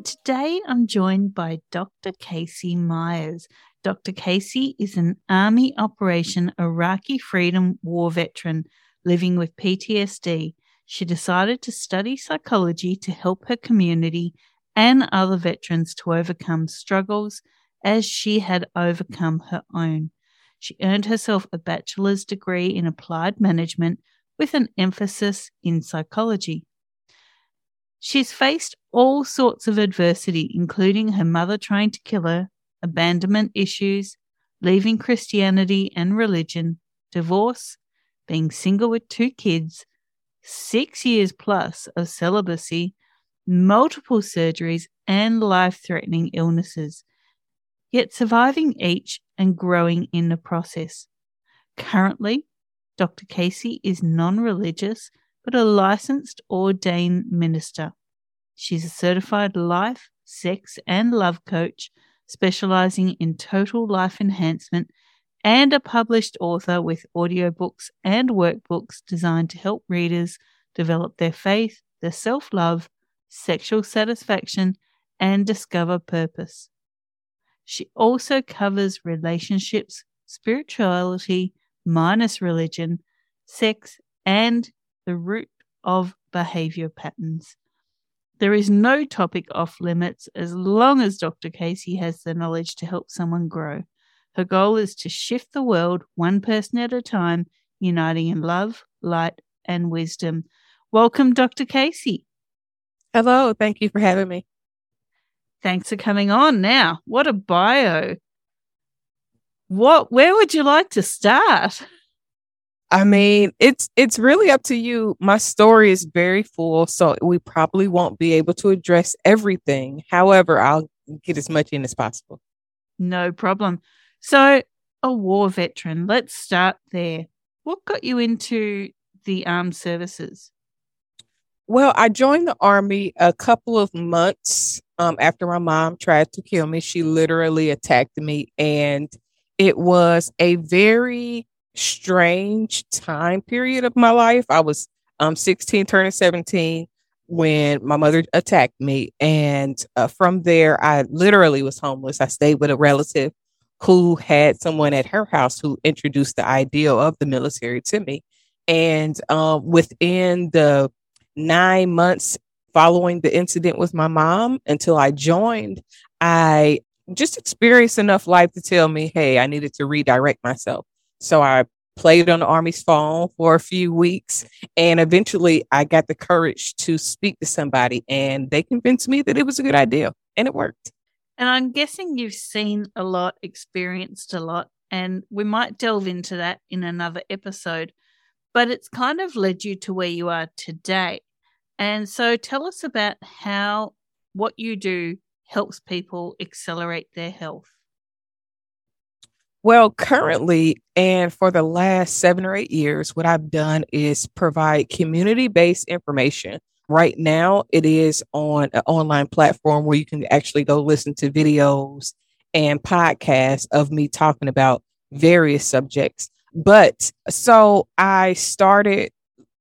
Today I'm joined by Dr. Kaci Myers. Dr. Kaci is an Army Operation Iraqi Freedom War veteran living with PTSD. She decided to study psychology to help her community and other veterans to overcome struggles as she had overcome her own. She earned herself a bachelor's degree in applied management with an emphasis in psychology. She's faced all sorts of adversity, including her mother trying to kill her, abandonment issues, leaving Christianity and religion, divorce, being single with two kids, six years plus of celibacy, multiple surgeries, and life threatening illnesses, yet surviving each and growing in the process. Currently, Dr. Kaci is non religious but a licensed ordained minister. She's a certified life, sex, and love coach specializing in total life enhancement and a published author with audiobooks and workbooks designed to help readers develop their faith, their self love, sexual satisfaction, and discover purpose. She also covers relationships, spirituality, minus religion, sex, and the root of behavior patterns. There is no topic off limits as long as Dr. Kaci has the knowledge to help someone grow. Her goal is to shift the world one person at a time, uniting in love, light, and wisdom. Welcome, Dr. Kaci. Hello. Thank you for having me. Thanks for coming on. Now, what a bio. What where would you like to start? I mean, it's it's really up to you. My story is very full, so we probably won't be able to address everything. However, I'll get as much in as possible. No problem. So, a war veteran. Let's start there. What got you into the armed services? Well, I joined the army a couple of months um, after my mom tried to kill me. She literally attacked me, and it was a very strange time period of my life. I was um 16 turning 17 when my mother attacked me and uh, from there I literally was homeless. I stayed with a relative who had someone at her house who introduced the idea of the military to me. And um, within the nine months following the incident with my mom until I joined, I just experienced enough life to tell me, hey, I needed to redirect myself. So I played on the Army's phone for a few weeks. And eventually I got the courage to speak to somebody and they convinced me that it was a good idea and it worked. And I'm guessing you've seen a lot, experienced a lot, and we might delve into that in another episode. But it's kind of led you to where you are today. And so tell us about how what you do helps people accelerate their health. Well, currently, and for the last seven or eight years, what I've done is provide community based information. Right now, it is on an online platform where you can actually go listen to videos and podcasts of me talking about various subjects. But so I started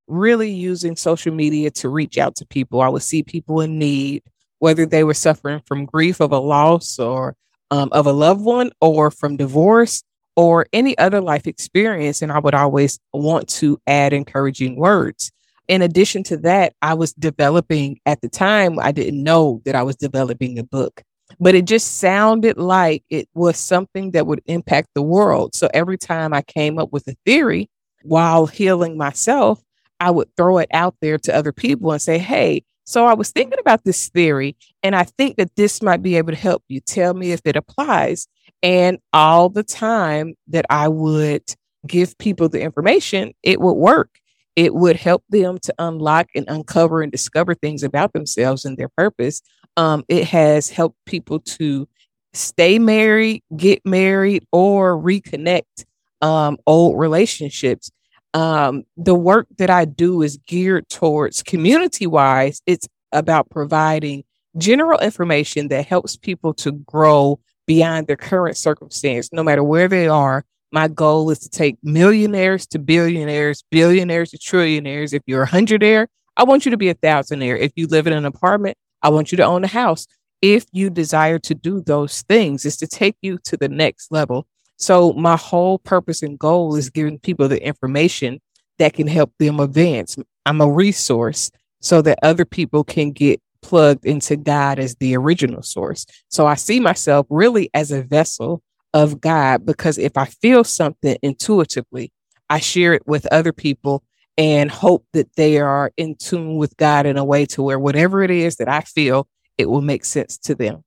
really using social media to reach out to people. I would see people in need, whether they were suffering from grief of a loss or um, of a loved one or from divorce or any other life experience. And I would always want to add encouraging words. in addition to that, I was developing at the time, I didn't know that I was developing a book, but it just sounded like it was something that would impact the world. So every time I came up with a theory while healing myself, I would throw it out there to other people and say, Hey, so I was thinking about this theory, and I think that this might be able to help you. Tell me if it applies. And all the time that I would give people the information, it would work. It would help them to unlock and uncover and discover things about themselves and their purpose. Um, it has helped people to stay married, get married, or reconnect um, old relationships um, the work that I do is geared towards community wise, it's about providing general information that helps people to grow beyond their current circumstance, no matter where they are. My goal is to take millionaires to billionaires, billionaires to trillionaires. If you're a hundredaire, I want you to be a thousandaire. If you live in an apartment, I want you to own a house. If you desire to do those things, is to take you to the next level. So my whole purpose and goal is giving people the information that can help them advance. I'm a resource so that other people can get plugged into God as the original source. So I see myself really as a vessel of God because if I feel something intuitively, I share it with other people and hope that they are in tune with God in a way to where whatever it is that I feel, it will make sense to them.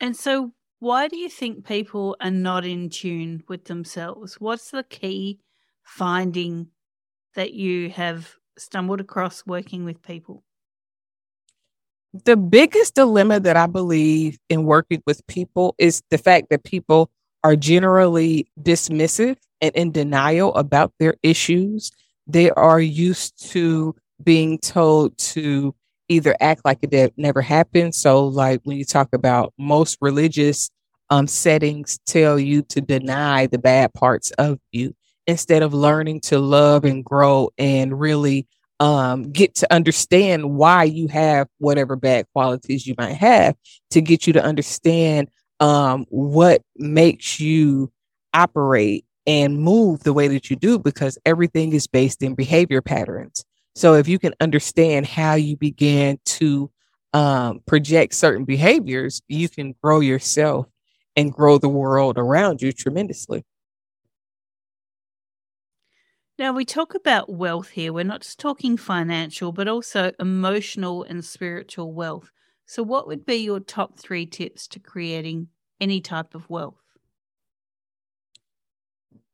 And so, why do you think people are not in tune with themselves? What's the key finding that you have stumbled across working with people? The biggest dilemma that I believe in working with people is the fact that people are generally dismissive and in denial about their issues. They are used to being told to either act like it never happened. So, like when you talk about most religious um, settings, tell you to deny the bad parts of you instead of learning to love and grow and really um, get to understand why you have whatever bad qualities you might have to get you to understand um, what makes you operate and move the way that you do because everything is based in behavior patterns. So if you can understand how you begin to um, project certain behaviors, you can grow yourself and grow the world around you tremendously. Now, we talk about wealth here. We're not just talking financial, but also emotional and spiritual wealth. So, what would be your top three tips to creating any type of wealth?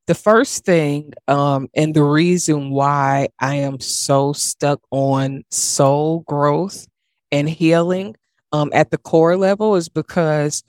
The first thing um, and the reason why I am so stuck on soul growth and healing um, at the core level is because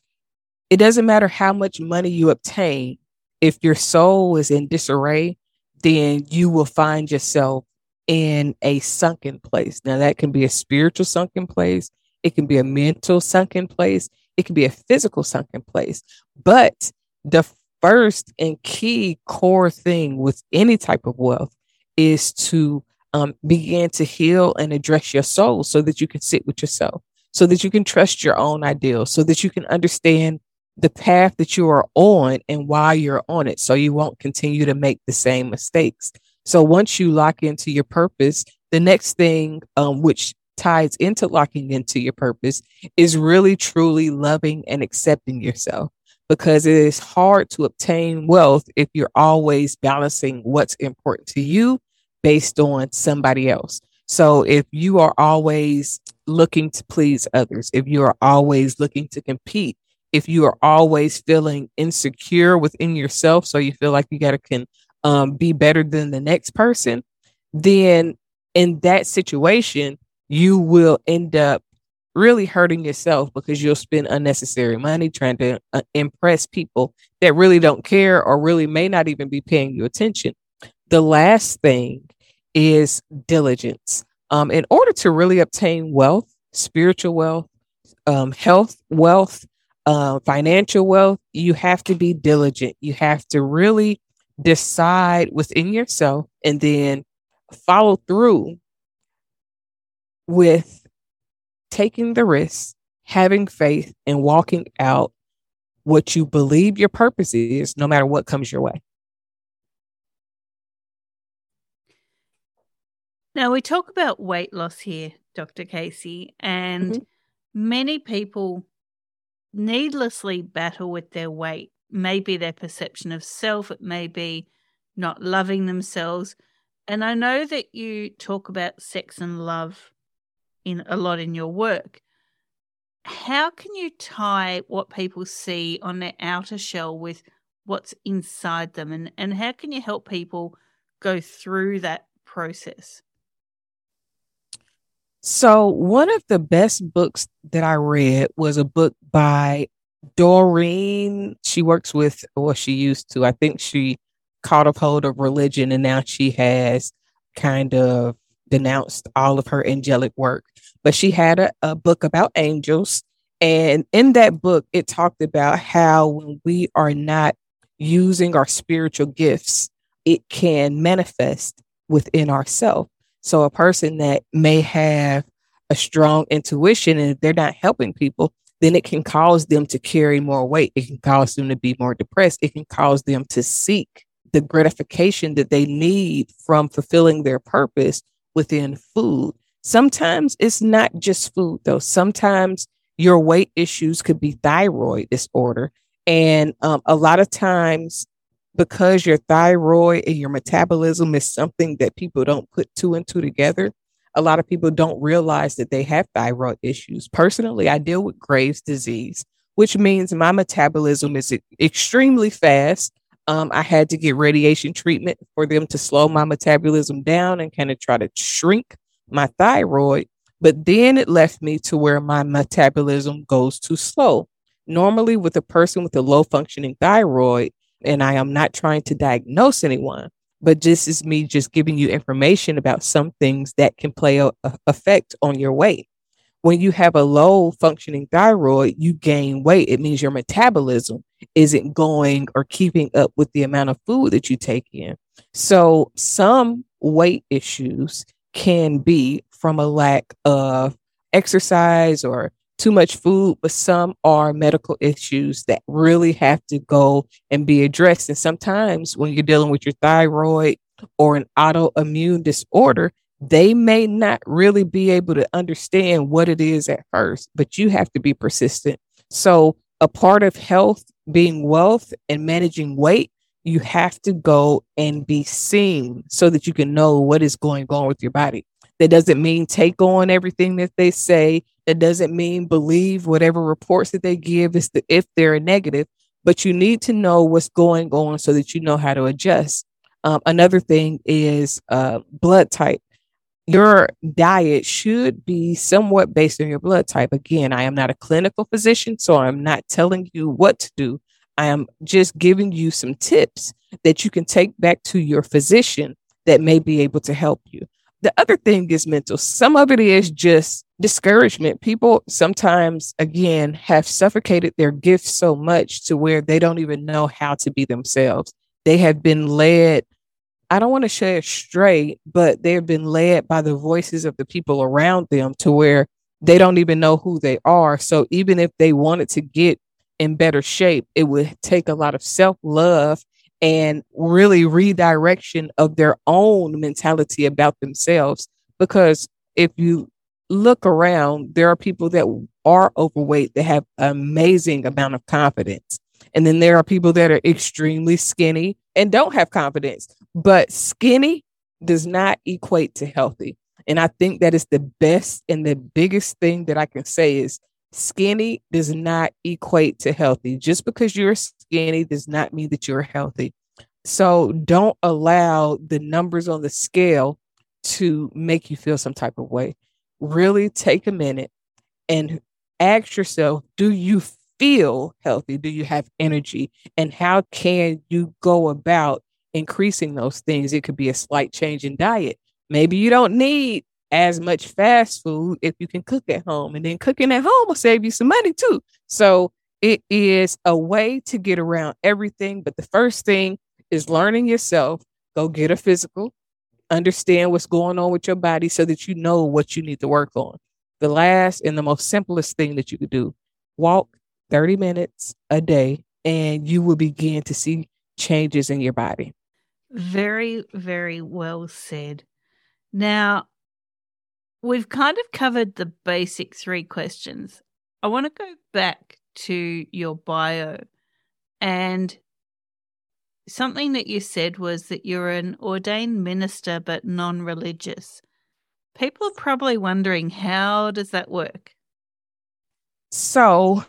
it doesn't matter how much money you obtain. If your soul is in disarray, then you will find yourself in a sunken place. Now, that can be a spiritual sunken place, it can be a mental sunken place, it can be a physical sunken place. But the first and key core thing with any type of wealth is to um, begin to heal and address your soul so that you can sit with yourself, so that you can trust your own ideals, so that you can understand the path that you are on and why you're on it, so you won't continue to make the same mistakes. So once you lock into your purpose, the next thing, um, which ties into locking into your purpose, is really truly loving and accepting yourself because it is hard to obtain wealth if you're always balancing what's important to you based on somebody else. So if you are always looking to please others, if you are always looking to compete, if you are always feeling insecure within yourself, so you feel like you got to can um, be better than the next person, then in that situation, you will end up really hurting yourself because you'll spend unnecessary money trying to uh, impress people that really don't care or really may not even be paying you attention. The last thing is diligence. Um, in order to really obtain wealth, spiritual wealth, um, health wealth, uh, financial wealth, you have to be diligent. You have to really decide within yourself and then follow through with taking the risk, having faith, and walking out what you believe your purpose is, no matter what comes your way. Now, we talk about weight loss here, Dr. Kaci, and mm-hmm. many people needlessly battle with their weight. Maybe their perception of self, it may be not loving themselves. And I know that you talk about sex and love in a lot in your work. How can you tie what people see on their outer shell with what's inside them and, and how can you help people go through that process? So, one of the best books that I read was a book by Doreen. She works with, what she used to, I think she caught a hold of religion and now she has kind of denounced all of her angelic work. But she had a, a book about angels. And in that book, it talked about how when we are not using our spiritual gifts, it can manifest within ourselves. So a person that may have a strong intuition and if they're not helping people, then it can cause them to carry more weight. It can cause them to be more depressed. It can cause them to seek the gratification that they need from fulfilling their purpose within food. Sometimes it's not just food, though. Sometimes your weight issues could be thyroid disorder. And um, a lot of times, because your thyroid and your metabolism is something that people don't put two and two together, a lot of people don't realize that they have thyroid issues. Personally, I deal with Graves' disease, which means my metabolism is extremely fast. Um, I had to get radiation treatment for them to slow my metabolism down and kind of try to shrink my thyroid. But then it left me to where my metabolism goes too slow. Normally, with a person with a low functioning thyroid, and I am not trying to diagnose anyone, but this is me just giving you information about some things that can play a, a effect on your weight. When you have a low functioning thyroid, you gain weight. It means your metabolism isn't going or keeping up with the amount of food that you take in. So some weight issues can be from a lack of exercise or too much food, but some are medical issues that really have to go and be addressed. And sometimes when you're dealing with your thyroid or an autoimmune disorder, they may not really be able to understand what it is at first, but you have to be persistent. So, a part of health being wealth and managing weight, you have to go and be seen so that you can know what is going on with your body. That doesn't mean take on everything that they say. That doesn't mean believe whatever reports that they give is the, if they're negative, but you need to know what's going on so that you know how to adjust. Um, another thing is uh, blood type. Your diet should be somewhat based on your blood type. Again, I am not a clinical physician, so I'm not telling you what to do. I am just giving you some tips that you can take back to your physician that may be able to help you. The other thing is mental. Some of it is just discouragement. People sometimes, again, have suffocated their gifts so much to where they don't even know how to be themselves. They have been led, I don't want to say straight, but they've been led by the voices of the people around them to where they don't even know who they are. So even if they wanted to get in better shape, it would take a lot of self love and really redirection of their own mentality about themselves. Because if you look around, there are people that are overweight that have amazing amount of confidence. And then there are people that are extremely skinny and don't have confidence. But skinny does not equate to healthy. And I think that is the best and the biggest thing that I can say is skinny does not equate to healthy. Just because you're skinny does not mean that you're healthy. So don't allow the numbers on the scale to make you feel some type of way. Really take a minute and ask yourself do you feel healthy? Do you have energy? And how can you go about increasing those things? It could be a slight change in diet. Maybe you don't need as much fast food if you can cook at home. And then cooking at home will save you some money too. So it is a way to get around everything. But the first thing is learning yourself. Go get a physical, understand what's going on with your body so that you know what you need to work on. The last and the most simplest thing that you could do walk 30 minutes a day, and you will begin to see changes in your body. Very, very well said. Now, we've kind of covered the basic three questions. I want to go back to your bio and something that you said was that you're an ordained minister but non-religious. People are probably wondering how does that work? So,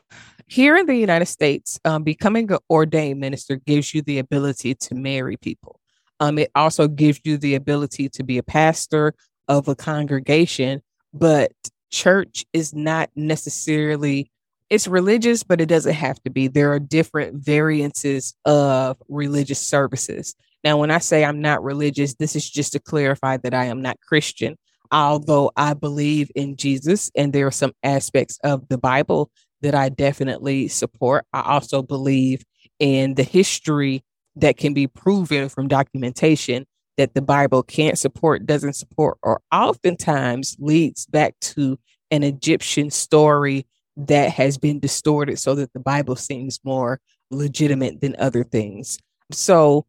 here in the United States, um, becoming an ordained minister gives you the ability to marry people. Um, it also gives you the ability to be a pastor of a congregation, but church is not necessarily it's religious, but it doesn't have to be. There are different variances of religious services. Now, when I say I'm not religious, this is just to clarify that I am not Christian. Although I believe in Jesus and there are some aspects of the Bible that I definitely support, I also believe in the history that can be proven from documentation that the Bible can't support, doesn't support, or oftentimes leads back to an Egyptian story that has been distorted so that the Bible seems more legitimate than other things. So,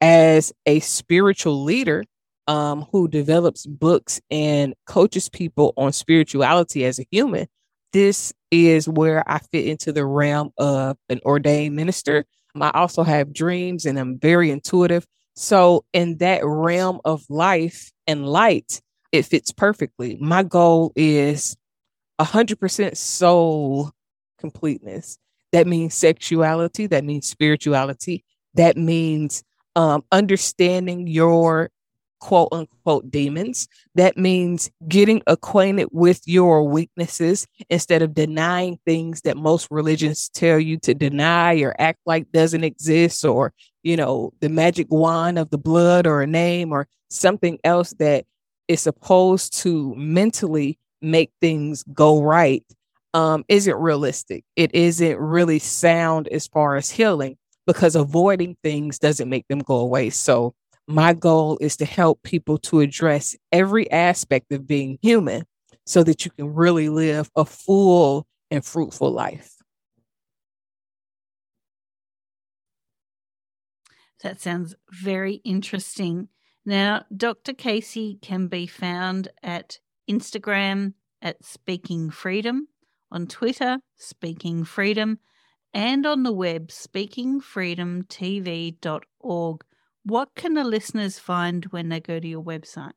as a spiritual leader um, who develops books and coaches people on spirituality as a human, this is where I fit into the realm of an ordained minister. I also have dreams and I'm very intuitive. So, in that realm of life and light, it fits perfectly. My goal is 100% soul completeness. That means sexuality, that means spirituality, that means um, understanding your quote unquote demons. That means getting acquainted with your weaknesses instead of denying things that most religions tell you to deny or act like doesn't exist, or, you know, the magic wand of the blood or a name or something else that is supposed to mentally make things go right um, isn't realistic. It isn't really sound as far as healing because avoiding things doesn't make them go away. So, my goal is to help people to address every aspect of being human so that you can really live a full and fruitful life. That sounds very interesting. Now, Dr. Kaci can be found at Instagram at Speaking Freedom, on Twitter, Speaking Freedom, and on the web, speakingfreedomtv.org. What can the listeners find when they go to your website?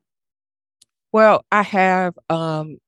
Well, I have um,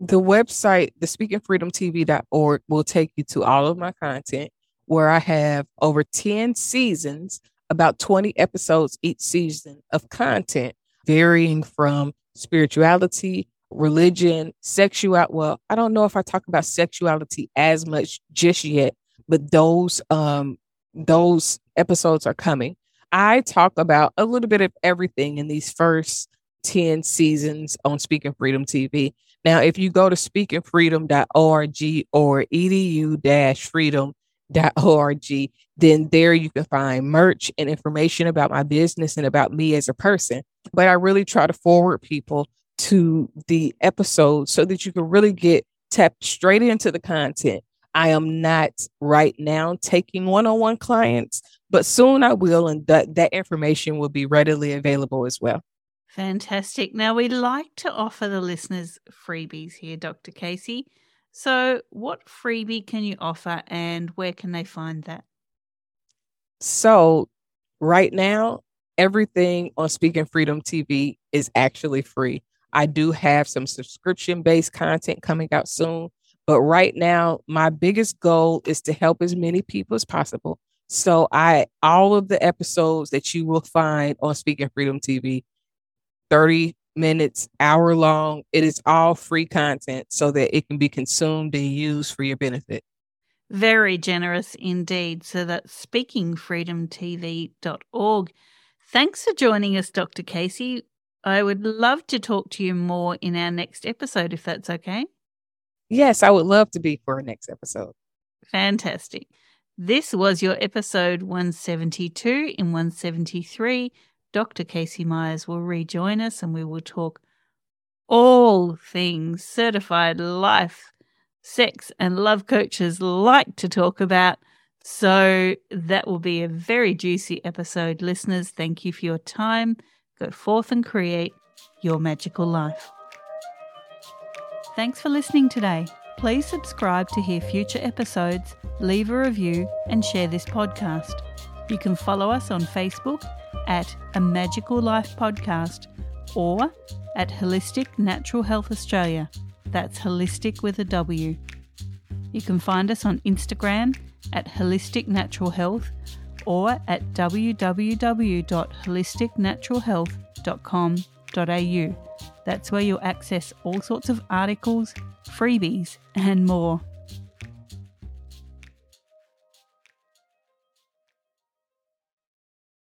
the website, the speakingfreedomtv.org will take you to all of my content where I have over 10 seasons, about 20 episodes each season of content, varying from spirituality, religion, sexuality. Well, I don't know if I talk about sexuality as much just yet, but those um those episodes are coming. I talk about a little bit of everything in these first 10 seasons on Speaking Freedom TV. Now, if you go to speakingfreedom.org or edu-freedom.org, then there you can find merch and information about my business and about me as a person. But I really try to forward people to the episode so that you can really get tapped straight into the content. I am not right now taking one on one clients, but soon I will, and that, that information will be readily available as well. Fantastic. Now, we like to offer the listeners freebies here, Dr. Kaci. So, what freebie can you offer and where can they find that? So, right now, everything on Speaking Freedom TV is actually free. I do have some subscription based content coming out soon. But right now, my biggest goal is to help as many people as possible. So I all of the episodes that you will find on Speaking Freedom TV, 30 minutes, hour long, it is all free content so that it can be consumed and used for your benefit. Very generous indeed. So that's speakingfreedomtv.org. Thanks for joining us, Dr. Kaci. I would love to talk to you more in our next episode, if that's okay. Yes, I would love to be for our next episode. Fantastic. This was your episode 172. In 173, Dr. Kaci Myers will rejoin us and we will talk all things certified life, sex, and love coaches like to talk about. So that will be a very juicy episode. Listeners, thank you for your time. Go forth and create your magical life. Thanks for listening today. Please subscribe to hear future episodes, leave a review, and share this podcast. You can follow us on Facebook at A Magical Life Podcast or at Holistic Natural Health Australia. That's holistic with a W. You can find us on Instagram at Holistic Natural Health or at www.holisticnaturalhealth.com.au. That's where you'll access all sorts of articles, freebies, and more.